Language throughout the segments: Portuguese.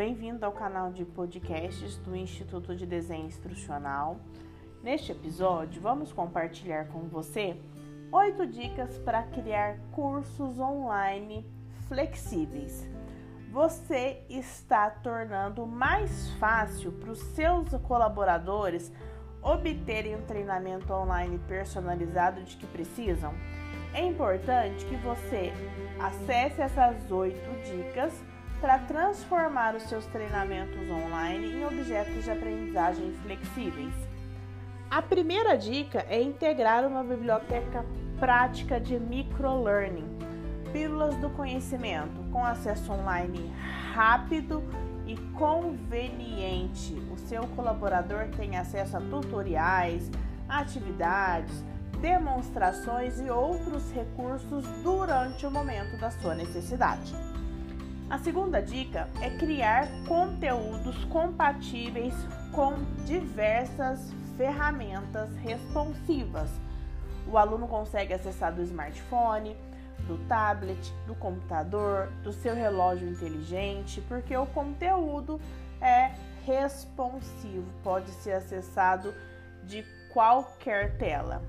bem-vindo ao canal de podcasts do Instituto de Desenho Instrucional. Neste episódio, vamos compartilhar com você oito dicas para criar cursos online flexíveis. Você está tornando mais fácil para os seus colaboradores obterem o treinamento online personalizado de que precisam? É importante que você acesse essas oito dicas para transformar os seus treinamentos online em objetos de aprendizagem flexíveis. A primeira dica é integrar uma biblioteca prática de microlearning, pílulas do conhecimento com acesso online rápido e conveniente. O seu colaborador tem acesso a tutoriais, atividades, demonstrações e outros recursos durante o momento da sua necessidade. A segunda dica é criar conteúdos compatíveis com diversas ferramentas responsivas. O aluno consegue acessar do smartphone, do tablet, do computador, do seu relógio inteligente, porque o conteúdo é responsivo, pode ser acessado de qualquer tela.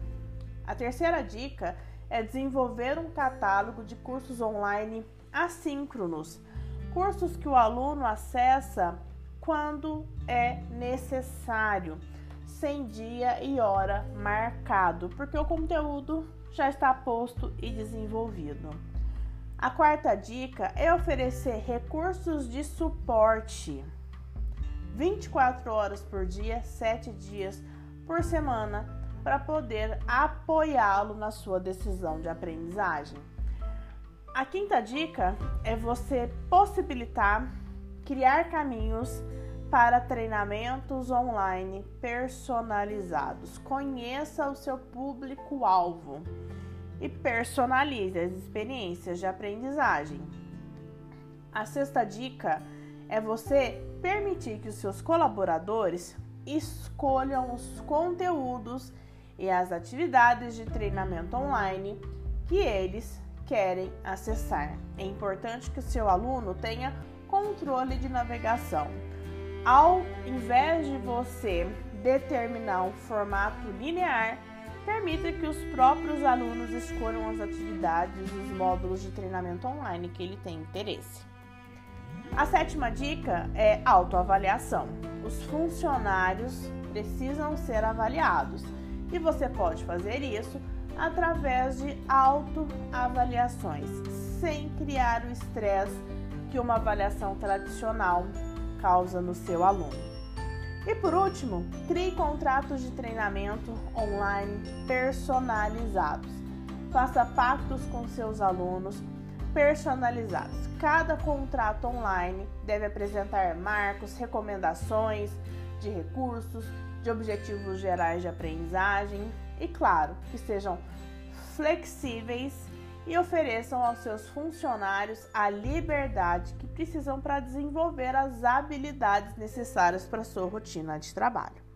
A terceira dica é desenvolver um catálogo de cursos online assíncronos cursos que o aluno acessa quando é necessário, sem dia e hora marcado, porque o conteúdo já está posto e desenvolvido. A quarta dica é oferecer recursos de suporte 24 horas por dia, 7 dias por semana, para poder apoiá-lo na sua decisão de aprendizagem. A quinta dica é você possibilitar criar caminhos para treinamentos online personalizados. Conheça o seu público-alvo e personalize as experiências de aprendizagem. A sexta dica é você permitir que os seus colaboradores escolham os conteúdos e as atividades de treinamento online que eles querem acessar. É importante que o seu aluno tenha controle de navegação. Ao invés de você determinar um formato linear, permita que os próprios alunos escolham as atividades e os módulos de treinamento online que ele tem interesse. A sétima dica é autoavaliação. Os funcionários precisam ser avaliados e você pode fazer isso através de autoavaliações, sem criar o estresse que uma avaliação tradicional causa no seu aluno. E por último, crie contratos de treinamento online personalizados. Faça pactos com seus alunos personalizados. Cada contrato online deve apresentar marcos, recomendações de recursos, de objetivos gerais de aprendizagem e, claro, que sejam flexíveis e ofereçam aos seus funcionários a liberdade que precisam para desenvolver as habilidades necessárias para sua rotina de trabalho.